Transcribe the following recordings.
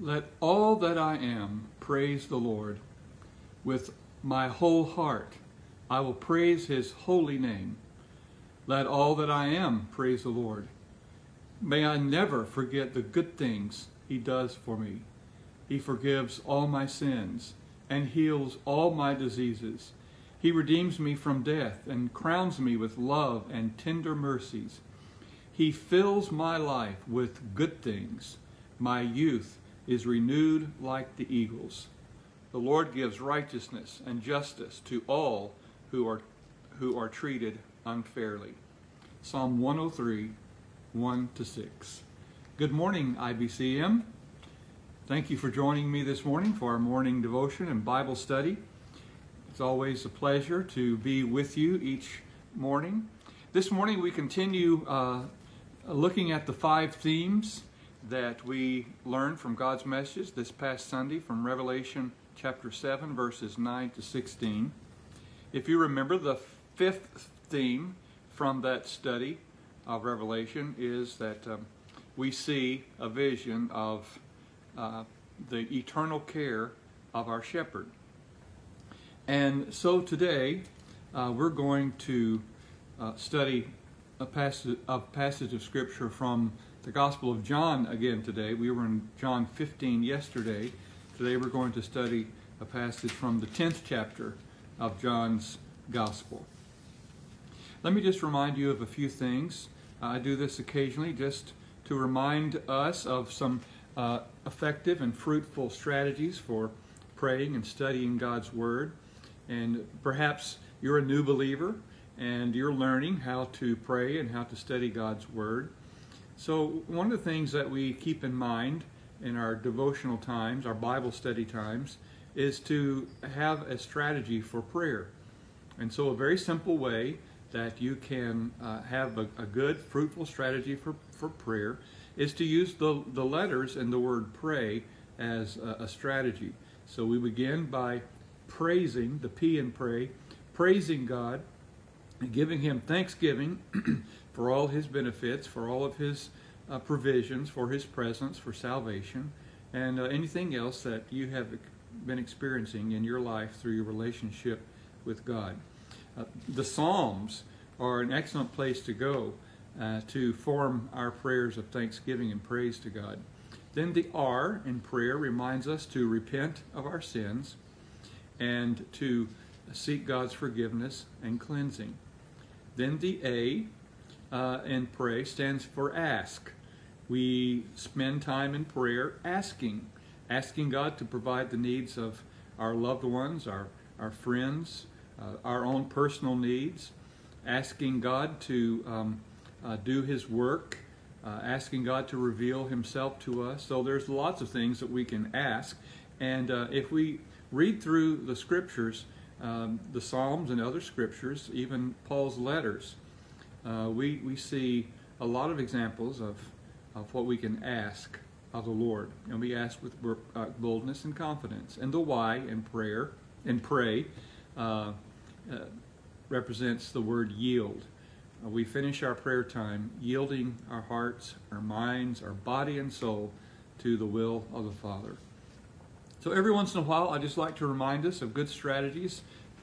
Let all that I am praise the Lord. With my whole heart I will praise his holy name. Let all that I am praise the Lord. May I never forget the good things he does for me. He forgives all my sins and heals all my diseases. He redeems me from death and crowns me with love and tender mercies. He fills my life with good things. My youth is renewed like the eagles. The Lord gives righteousness and justice to all who are, who are treated unfairly. Psalm 103, 1 to 6. Good morning, IBCM. Thank you for joining me this morning for our morning devotion and Bible study. It's always a pleasure to be with you each morning. This morning we continue uh, looking at the five themes that we learned from God's message this past Sunday from Revelation chapter 7, verses 9 to 16. If you remember, the fifth theme from that study of Revelation is that um, we see a vision of uh, the eternal care of our shepherd. And so today, uh, we're going to uh, study a passage, a passage of Scripture from the Gospel of John again today. We were in John 15 yesterday. Today we're going to study a passage from the 10th chapter of John's Gospel. Let me just remind you of a few things. Uh, I do this occasionally just to remind us of some uh, effective and fruitful strategies for praying and studying God's Word. And perhaps you're a new believer and you're learning how to pray and how to study God's Word. So, one of the things that we keep in mind in our devotional times, our Bible study times, is to have a strategy for prayer. And so, a very simple way that you can uh, have a, a, good, fruitful strategy for, for prayer is to use the, the letters in the word pray as a, a strategy. So, we begin by praising, the P in pray, praising God, and giving Him thanksgiving for all his benefits, for all of his uh, provisions, for his presence, for salvation, and uh, anything else that you have been experiencing in your life through your relationship with God. Uh, the Psalms are an excellent place to go uh, to form our prayers of thanksgiving and praise to God. Then the R in prayer reminds us to repent of our sins and to seek God's forgiveness and cleansing. Then the A uh, and pray stands for ask. We spend time in prayer asking, asking God to provide the needs of our loved ones, our, our friends, uh, our own personal needs, asking God to um, uh, do His work, uh, asking God to reveal Himself to us. So there's lots of things that we can ask. And uh, if we read through the scriptures, um, the Psalms and other scriptures, even Paul's letters, uh, we, we see a lot of examples of, of what we can ask of the Lord. And we ask with uh, boldness and confidence. And the why in prayer and pray uh, uh represents the word yield. Uh, we finish our prayer time yielding our hearts, our minds, our body, and soul to the will of the Father. So every once in a while, I just like to remind us of good strategies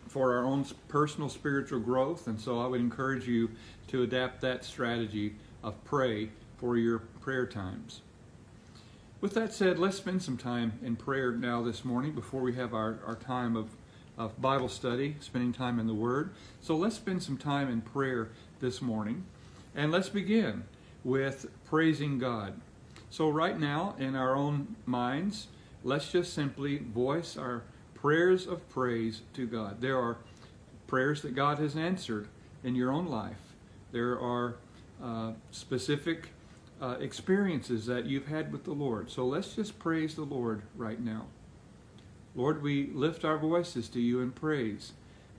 for our own personal spiritual growth. And so I would encourage you to adapt that strategy of pray for your prayer times. With that said, let's spend some time in prayer now this morning before we have our, our time of, of Bible study, spending time in the Word. So let's spend some time in prayer this morning. And let's begin with praising God. So, right now, in our own minds, let's just simply voice our prayers of praise to God. There are prayers that God has answered in your own life. There are uh, specific uh, experiences that you've had with the Lord. So let's just praise the Lord right now. Lord, we lift our voices to you in praise.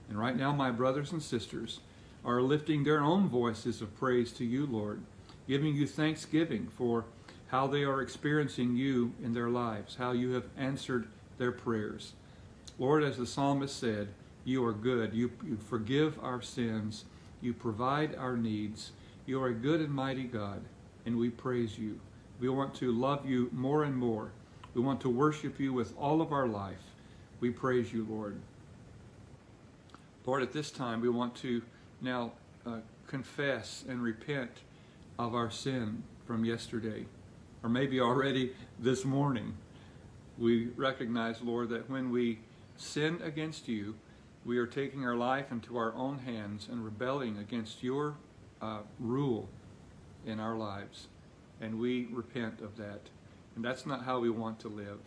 And right now, my brothers and sisters are lifting their own voices of praise to you, Lord, giving you thanksgiving for how they are experiencing you in their lives, how you have answered their prayers. Lord, as the psalmist said, you are good. You, you forgive our sins. You provide our needs. You are a good and mighty God, and we praise you. We want to love you more and more. We want to worship you with all of our life. We praise you, Lord. Lord, at this time, we want to now uh, confess and repent of our sin from yesterday, or maybe already this morning. We recognize, Lord, that when we sin against you, we are taking our life into our own hands and rebelling against your uh, rule in our lives. And we repent of that. And that's not how we want to live.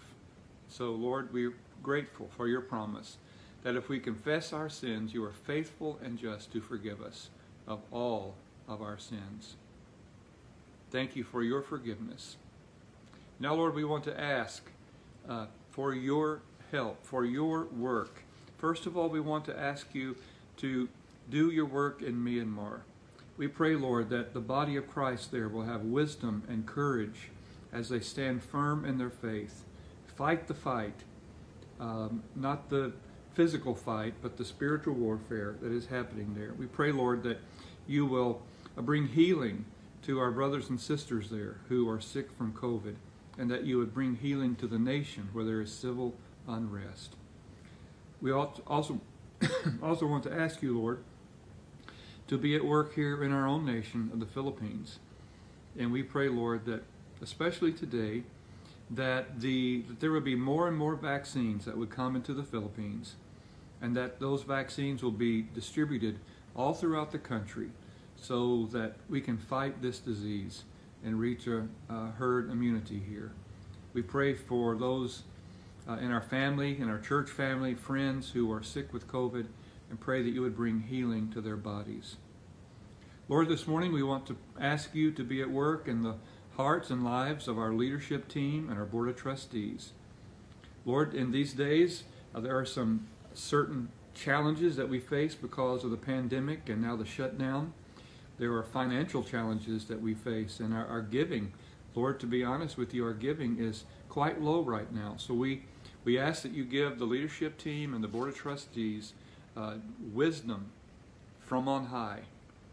So, Lord, we're grateful for your promise that if we confess our sins, you are faithful and just to forgive us of all of our sins. Thank you for your forgiveness. Now, Lord, we want to ask uh, for your help, for your work. First of all, we want to ask you to do your work in Myanmar. We pray, Lord, that the body of Christ there will have wisdom and courage as they stand firm in their faith. Fight the fight, um, not the physical fight, but the spiritual warfare that is happening there. We pray, Lord, that you will bring healing to our brothers and sisters there who are sick from COVID, and that you would bring healing to the nation where there is civil unrest. We also, also want to ask you, Lord, to be at work here in our own nation of the Philippines. And we pray, Lord, that especially today, that, the, that there would be more and more vaccines that would come into the Philippines, and that those vaccines will be distributed all throughout the country so that we can fight this disease and reach a, a herd immunity here. We pray for those uh, in our family, in our church family, friends who are sick with COVID, and pray that you would bring healing to their bodies. Lord, this morning we want to ask you to be at work in the hearts and lives of our leadership team and our board of trustees. Lord, in these days, uh, there are some certain challenges that we face because of the pandemic and now the shutdown. There are financial challenges that we face and our, our giving. Lord, to be honest with you, our giving is quite low right now. So we, we ask that you give the leadership team and the board of trustees uh, wisdom from on high,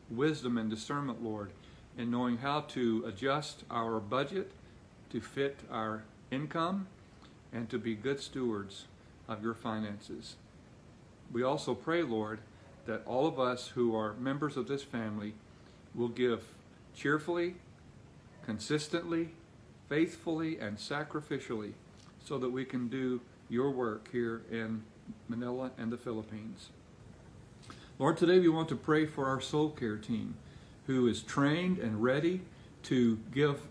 wisdom and discernment, Lord, in knowing how to adjust our budget to fit our income and to be good stewards of your finances. We also pray, Lord, that all of us who are members of this family will give cheerfully, consistently, faithfully, and sacrificially so that we can do your work here in Manila and the Philippines. Lord, today we want to pray for our soul care team who is trained and ready to give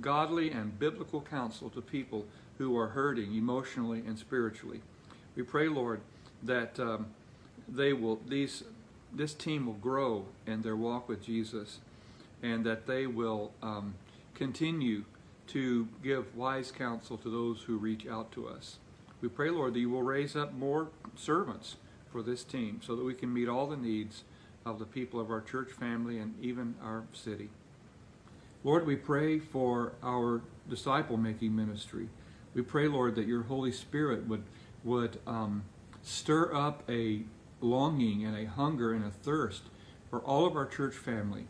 godly and biblical counsel to people who are hurting emotionally and spiritually. We pray, Lord, that um, they will these this team will grow in their walk with Jesus, and that they will um, continue to give wise counsel to those who reach out to us. We pray, Lord, that you will raise up more servants for this team so that we can meet all the needs of the people of our church family and even our city. Lord, we pray for our disciple making ministry. We pray, Lord, that your Holy Spirit would, would um, stir up a longing and a hunger and a thirst for all of our church family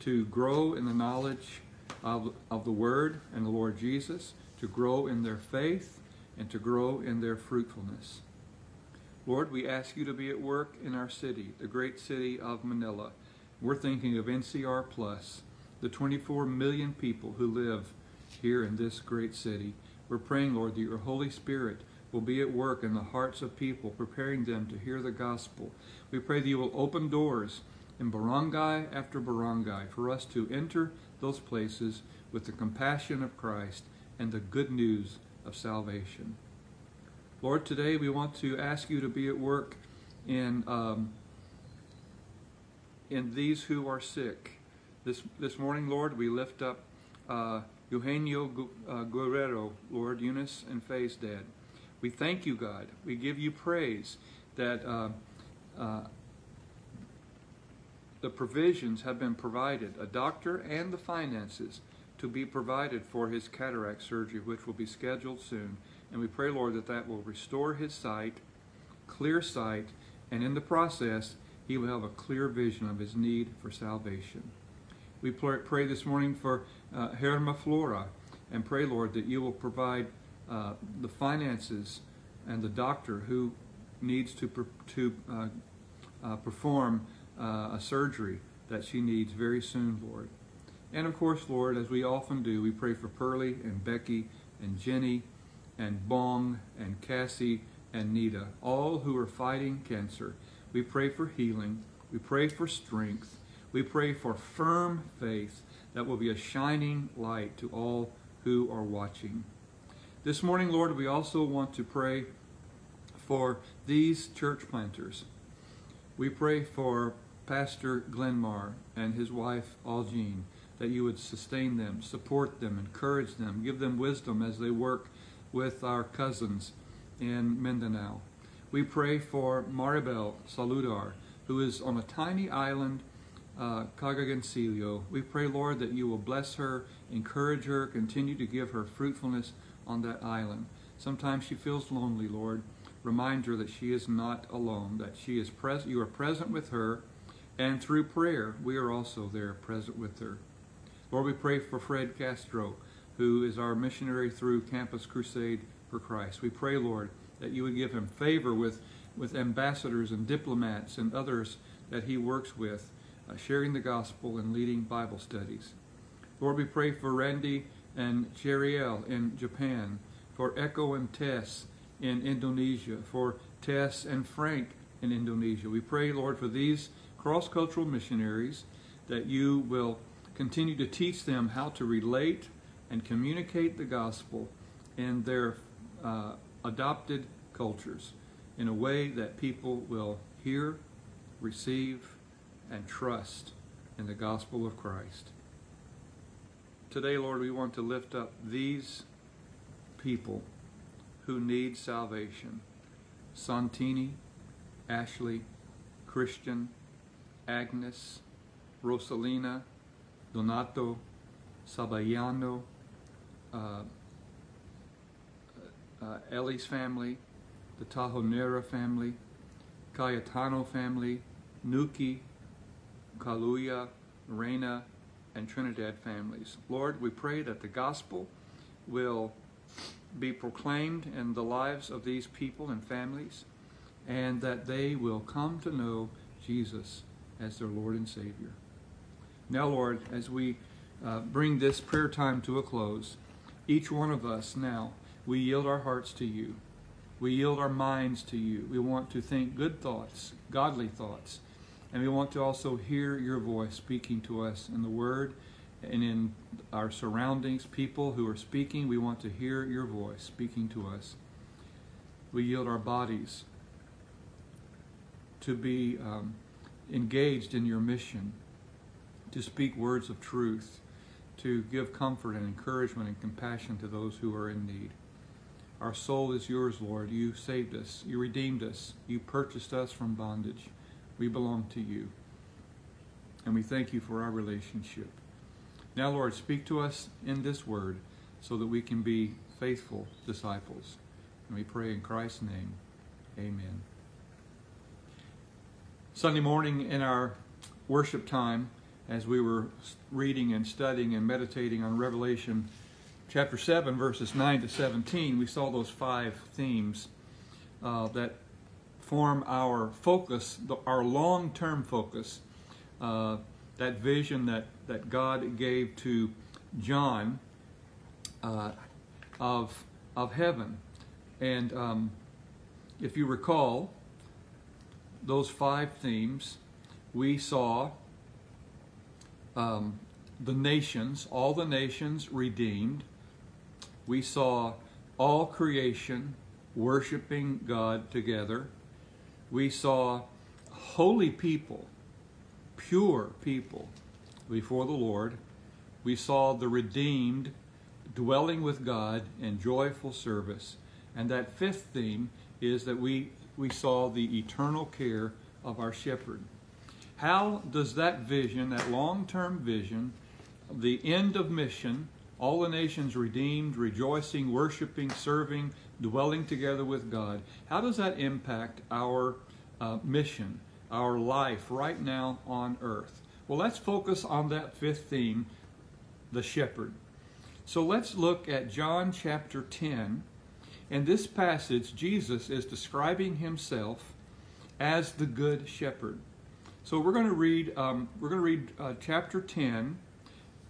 to grow in the knowledge of, of the Word and the Lord Jesus, to grow in their faith, and to grow in their fruitfulness. Lord, we ask you to be at work in our city, the great city of Manila. We're thinking of NCR Plus, the 24 million people who live here in this great city. We're praying, Lord, that your Holy Spirit will be at work in the hearts of people, preparing them to hear the gospel. We pray that you will open doors in barangay after barangay for us to enter those places with the compassion of Christ and the good news of salvation. Lord, today we want to ask you to be at work in, um, in these who are sick. This, this morning, Lord, we lift up uh, Eugenio uh, Guerrero, Lord, Eunice and Faye's dad. We thank you, God. We give you praise that uh, uh, the provisions have been provided, a doctor and the finances to be provided for his cataract surgery, which will be scheduled soon. And we pray, Lord, that that will restore his sight, clear sight, and in the process, he will have a clear vision of his need for salvation. We pray this morning for uh, Herma Flora and pray, Lord, that you will provide uh, the finances and the doctor who needs to, per- to uh, uh, perform uh, a surgery that she needs very soon, Lord. And of course, Lord, as we often do, we pray for Pearlie and Becky and Jenny and Bong and Cassie and Nita, all who are fighting cancer. We pray for healing. We pray for strength. We pray for firm faith that will be a shining light to all who are watching. This morning, Lord, we also want to pray for these church planters. We pray for Pastor Glenmar and his wife, Aljean, that you would sustain them, support them, encourage them, give them wisdom as they work with our cousins in Mindanao. We pray for Maribel Saludar, who is on a tiny island, uh, Cagayancillo. We pray, Lord, that you will bless her, encourage her, continue to give her fruitfulness on that island. Sometimes she feels lonely, Lord. Remind her that she is not alone, that she is present. You are present with her, and through prayer, we are also there, present with her. Lord, we pray for Fred Castro, who is our missionary through Campus Crusade for Christ. We pray, Lord, that you would give him favor with, with ambassadors and diplomats and others that he works with, uh, sharing the gospel and leading Bible studies. Lord, we pray for Randy and Jeriel in Japan, for Echo and Tess in Indonesia, for Tess and Frank in Indonesia. We pray, Lord, for these cross cultural missionaries that you will continue to teach them how to relate and communicate the gospel in their uh, adopted cultures in a way that people will hear, receive, and trust in the gospel of Christ. Today, Lord, we want to lift up these people who need salvation. Santini, Ashley, Christian, Agnes, Rosalina, Donato, Sabayano, uh, uh, Ellie's family, the Tahonera family, Cayetano family, Nuki, Kaluya, Reina, and Trinidad families. Lord, we pray that the gospel will be proclaimed in the lives of these people and families, and that they will come to know Jesus as their Lord and Savior. Now, Lord, as we uh, bring this prayer time to a close, each one of us now, we yield our hearts to you. We yield our minds to you. We want to think good thoughts, godly thoughts. And we want to also hear your voice speaking to us in the Word and in our surroundings, people who are speaking. We want to hear your voice speaking to us. We yield our bodies to be um, engaged in your mission, to speak words of truth, to give comfort and encouragement and compassion to those who are in need. Our soul is yours, Lord. You saved us. You redeemed us. You purchased us from bondage. We belong to you. And we thank you for our relationship. Now, Lord, speak to us in this word so that we can be faithful disciples. And we pray in Christ's name. Amen. Sunday morning in our worship time, as we were reading and studying and meditating on Revelation chapter 7, verses 9 to 17, we saw those five themes uh, that form our focus, our long term focus, uh, that vision that, that God gave to John uh, of, of heaven. And um, if you recall, those five themes, we saw um, the nations, all the nations redeemed. We saw all creation worshiping God together. We saw holy people, pure people before the Lord. We saw the redeemed dwelling with God in joyful service. And that fifth theme is that we, we saw the eternal care of our shepherd. How does that vision, that long term vision, the end of mission, all the nations redeemed, rejoicing, worshiping, serving, dwelling together with God, how does that impact our uh, mission, our life right now on earth? Well, let's focus on that fifth theme, the shepherd. So let's look at John chapter 10, In this passage, Jesus is describing himself as the good shepherd. So we're going to read um, we're going to read uh, chapter 10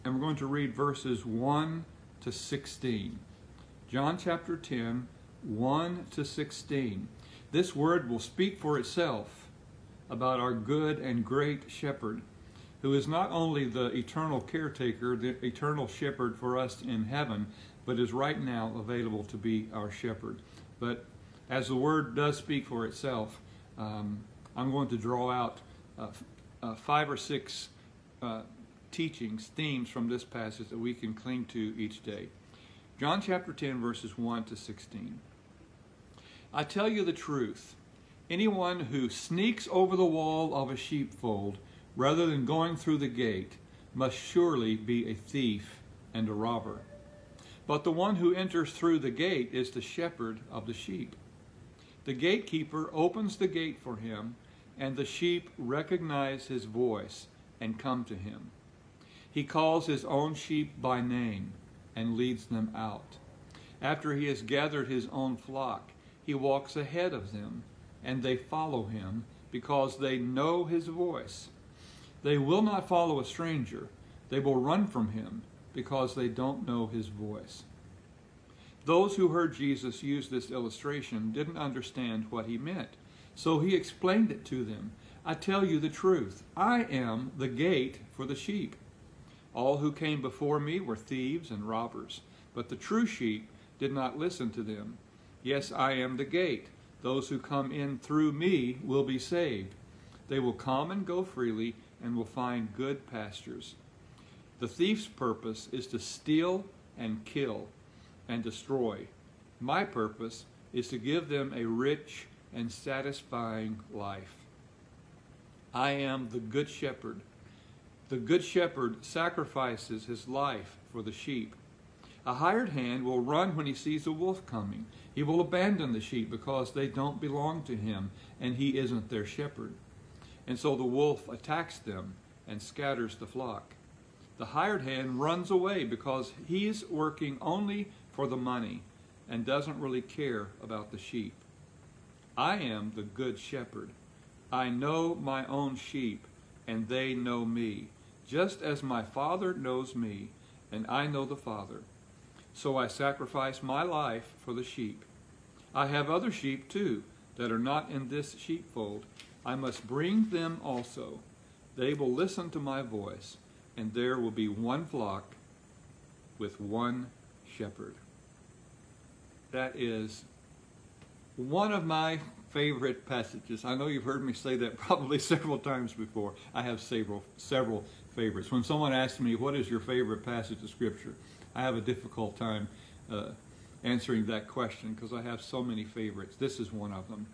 and we're going to read verses 1 to 16. John chapter 10 1 to 16. This word will speak for itself about our good and great shepherd who is not only the eternal caretaker, the eternal shepherd for us in heaven, but is right now available to be our shepherd. But as the word does speak for itself, um, I'm going to draw out uh, uh, five or six uh, teachings, themes from this passage that we can cling to each day. John chapter 10, verses 1 to 16. I tell you the truth. Anyone who sneaks over the wall of a sheepfold rather than going through the gate must surely be a thief and a robber. But the one who enters through the gate is the shepherd of the sheep. The gatekeeper opens the gate for him, and the sheep recognize his voice and come to him. He calls his own sheep by name and leads them out. After he has gathered his own flock, he walks ahead of them, and they follow him because they know his voice. They will not follow a stranger. They will run from him because they don't know his voice. Those who heard Jesus use this illustration didn't understand what he meant, so he explained it to them. I tell you the truth. I am the gate for the sheep. All who came before me were thieves and robbers, but the true sheep did not listen to them. Yes, I am the gate. Those who come in through me will be saved. They will come and go freely and will find good pastures. The thief's purpose is to steal and kill and destroy. My purpose is to give them a rich and satisfying life. I am the good shepherd. The good shepherd sacrifices his life for the sheep. A hired hand will run when he sees a wolf coming. He will abandon the sheep because they don't belong to him and he isn't their shepherd. And so the wolf attacks them and scatters the flock. The hired hand runs away because he's working only for the money and doesn't really care about the sheep. I am the good shepherd. I know my own sheep, and they know me, just as my Father knows me, and I know the Father. So I sacrifice my life for the sheep. I have other sheep too that are not in this sheepfold. I must bring them also. They will listen to my voice, and there will be one flock with one shepherd. That is one of my favorite passages. I know you've heard me say that probably several times before. I have several several favorites. When someone asks me, "What is your favorite passage of Scripture?" I have a difficult time uh, answering that question because I have so many favorites. This is one of them.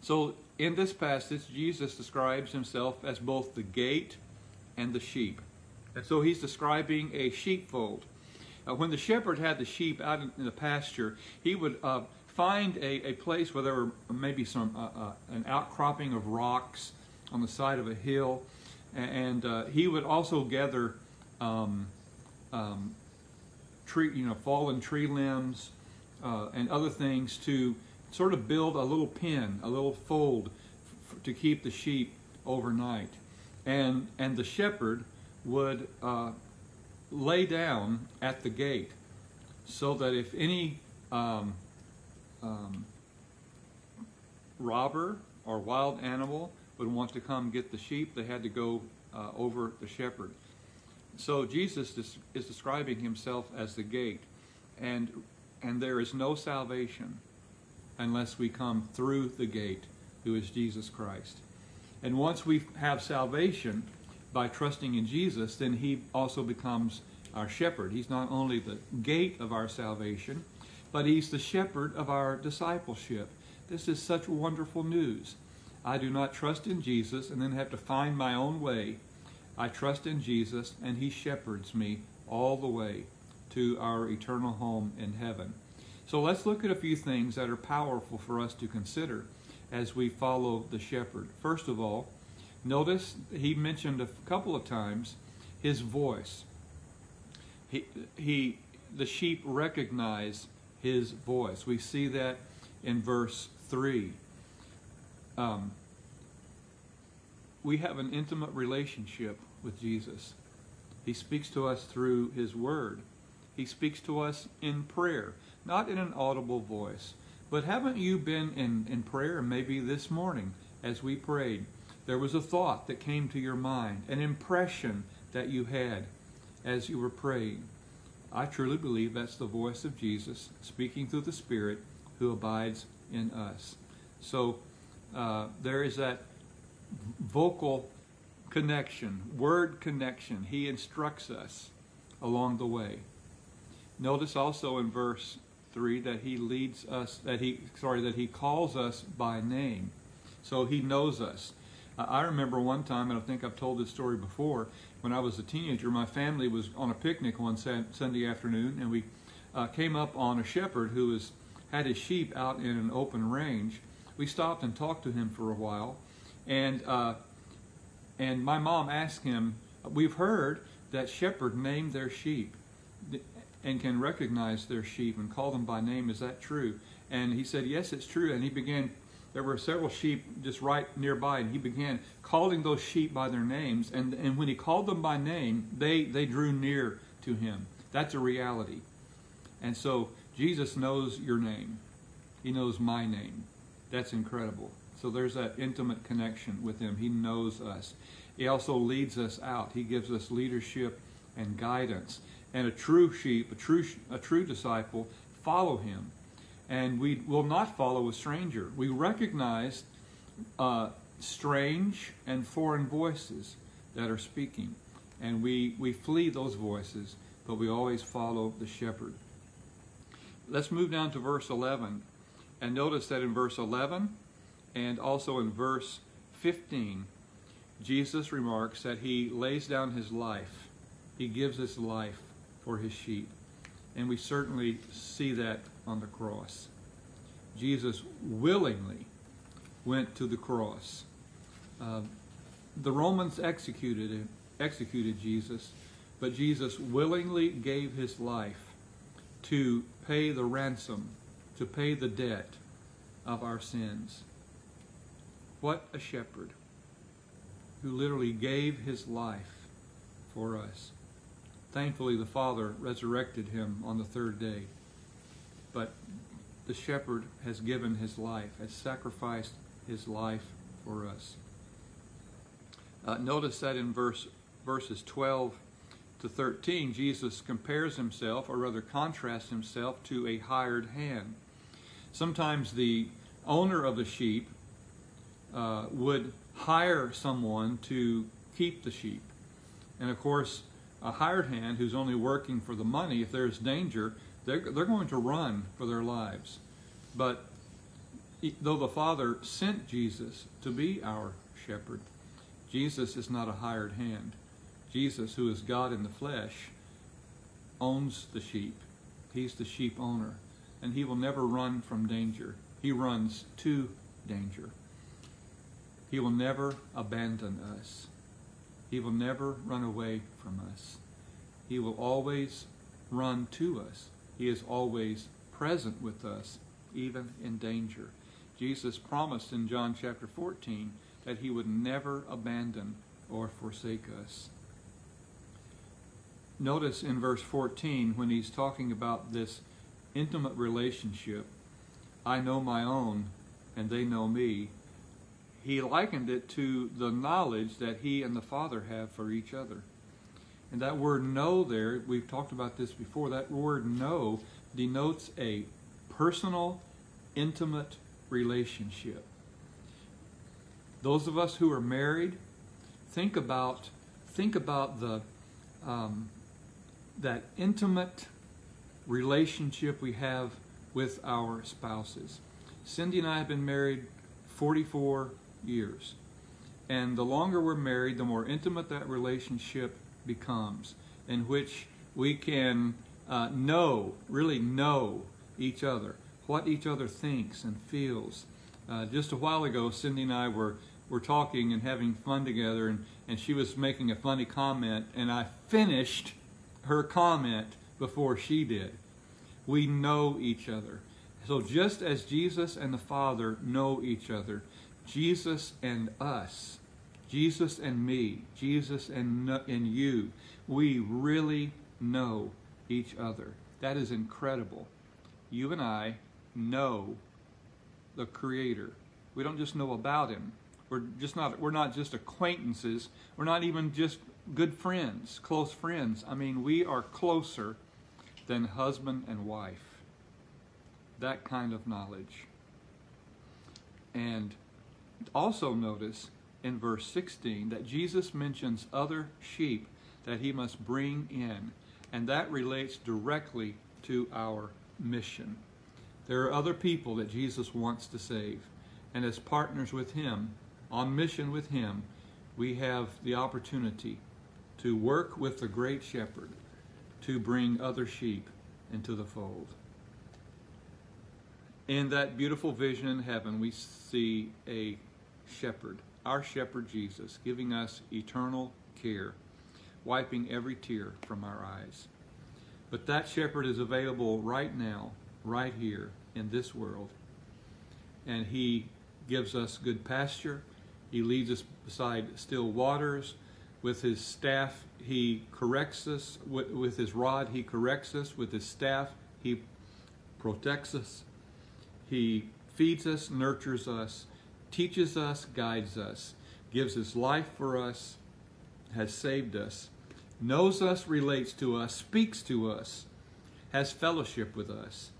So in this passage, Jesus describes himself as both the gate and the sheep. And so he's describing a sheepfold. Uh, when the shepherd had the sheep out in, the pasture, he would uh, find a, a, place where there were maybe some uh, uh an outcropping of rocks on the side of a hill, and uh, he would also gather um, um, tree, you know, fallen tree limbs uh, and other things to sort of build a little pen, a little fold to keep the sheep overnight. And, and the shepherd would uh, lay down at the gate so that if any um, um, robber or wild animal would want to come get the sheep, they had to go uh, over the shepherd. So Jesus is describing himself as the gate, and and there is no salvation unless we come through the gate, who is Jesus Christ. And once we have salvation by trusting in Jesus, then he also becomes our shepherd. He's not only the gate of our salvation, but he's the shepherd of our discipleship. This is such wonderful news. I do not trust in Jesus and then have to find my own way. I trust in Jesus and he shepherds me all the way to our eternal home in heaven. So let's look at a few things that are powerful for us to consider as we follow the shepherd. First of all, notice he mentioned a couple of times his voice. He, he, the sheep recognize his voice. We see that in verse 3. Um, we have an intimate relationship with Jesus. He speaks to us through his word. He speaks to us in prayer, not in an audible voice. But haven't you been in, in prayer, maybe this morning as we prayed? There was a thought that came to your mind, an impression that you had as you were praying. I truly believe that's the voice of Jesus speaking through the Spirit who abides in us. So uh, there is that vocal connection, word connection. He instructs us along the way. Notice also in verse 3 that he leads us, that he, sorry, that he calls us by name. So he knows us. I remember one time, and I think I've told this story before, when I was a teenager, my family was on a picnic one Sunday afternoon, and we uh, came up on a shepherd who was, had his sheep out in an open range. We stopped and talked to him for a while, and, uh, and my mom asked him, We've heard that shepherd named their sheep and can recognize their sheep and call them by name. Is that true? And he said, Yes, it's true. And he began there were several sheep just right nearby, and he began calling those sheep by their names. And, and when he called them by name, they, they drew near to him. That's a reality. And so Jesus knows your name. He knows my name. That's incredible. So there's that intimate connection with him. He knows us. He also leads us out. He gives us leadership and guidance. And a true sheep, a true, a true disciple, follow him and we will not follow a stranger. We recognize uh, strange and foreign voices that are speaking, and we, we flee those voices, but we always follow the shepherd. Let's move down to verse 11, and notice that in verse 11 and also in verse 15, Jesus remarks that he lays down his life. He gives his life for his sheep. And we certainly see that on the cross. Jesus willingly went to the cross. Uh, the Romans executed executed Jesus, but Jesus willingly gave his life to pay the ransom, to pay the debt of our sins. What a shepherd who literally gave his life for us. Thankfully, the Father resurrected him on the third day. But the shepherd has given his life, has sacrificed his life for us. Uh, notice that in verse verses 12 to 13, Jesus compares himself, or rather contrasts himself, to a hired hand. Sometimes the owner of the sheep uh, would hire someone to keep the sheep. And of course, a hired hand who's only working for the money, if there's danger, they're, they're going to run for their lives. But though the Father sent Jesus to be our shepherd, Jesus is not a hired hand. Jesus, who is God in the flesh, owns the sheep. He's the sheep owner. And he will never run from danger. He runs to danger. He will never abandon us. He will never run away from us. He will always run to us. He is always present with us, even in danger. Jesus promised in John chapter 14 that he would never abandon or forsake us. Notice in verse 14 when he's talking about this intimate relationship, I know my own and they know me, he likened it to the knowledge that he and the Father have for each other. And that word know there, we've talked about this before, that word know denotes a personal, intimate relationship. Those of us who are married, think about think about the um, that intimate relationship we have with our spouses. Cindy and I have been married 44 years. And the longer we're married, the more intimate that relationship becomes, in which we can uh, know, really know each other, what each other thinks and feels. Uh, just a while ago, Cindy and I were, were talking and having fun together, and, and she was making a funny comment, and I finished her comment before she did. We know each other. So just as Jesus and the Father know each other, Jesus and us, Jesus and me, Jesus and, and you, we really know each other. That is incredible. You and I know the Creator. We don't just know about Him. We're just not. We're not just acquaintances. We're not even just good friends, close friends. I mean, we are closer than husband and wife. That kind of knowledge. And also notice in verse 16 that Jesus mentions other sheep that he must bring in, and that relates directly to our mission. There are other people that Jesus wants to save, and as partners with him, on mission with him, we have the opportunity to work with the great shepherd to bring other sheep into the fold. In that beautiful vision in heaven, we see a shepherd, our shepherd Jesus, giving us eternal care, wiping every tear from our eyes. But that shepherd is available right now, right here in this world. And he gives us good pasture. He leads us beside still waters. With his staff, he corrects us. With, with his rod, he corrects us. With his staff, he protects us. He feeds us, nurtures us, teaches us, guides us, gives his life for us, has saved us, knows us, relates to us, speaks to us, has fellowship with us,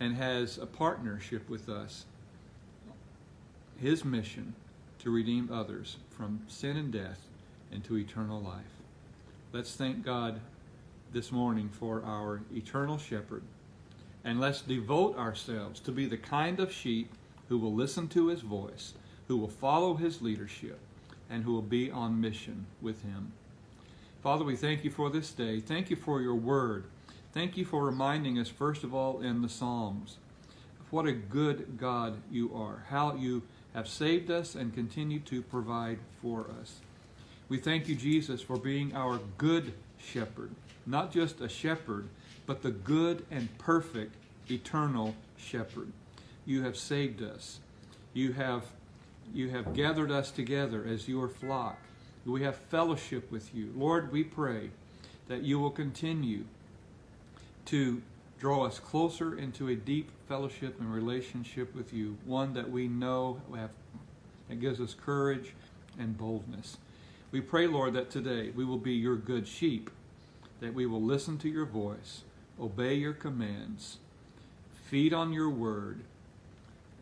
and has a partnership with us. His mission to redeem others from sin and death into eternal life. Let's thank God this morning for our eternal shepherd. And let's devote ourselves to be the kind of sheep who will listen to his voice, who will follow his leadership, and who will be on mission with him. Father, we thank you for this day. Thank you for your word. Thank you for reminding us, first of all, in the Psalms, what a good God you are, how you have saved us and continue to provide for us. We thank you, Jesus, for being our good shepherd, not just a shepherd, but the good and perfect eternal shepherd. You have saved us. You have, you have gathered us together as your flock. We have fellowship with you. Lord, we pray that you will continue to draw us closer into a deep fellowship and relationship with you, one that we know have, that gives us courage and boldness. We pray, Lord, that today we will be your good sheep, that we will listen to your voice, obey your commands, feed on your word,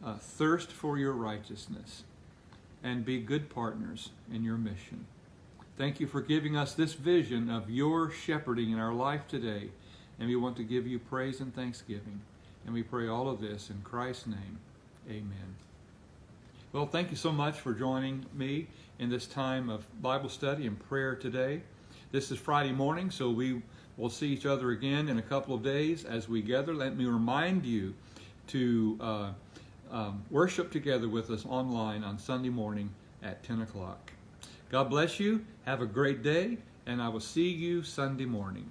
uh, thirst for your righteousness, and be good partners in your mission. Thank you for giving us this vision of your shepherding in our life today and we want to give you praise and thanksgiving. And we pray all of this in Christ's name. Amen. Well, thank you so much for joining me in this time of Bible study and prayer today. This is Friday morning, so we will see each other again in a couple of days as we gather. Let me remind you to uh, um, worship together with us online on Sunday morning at 10 o'clock. God bless you. Have a great day, and I will see you Sunday morning.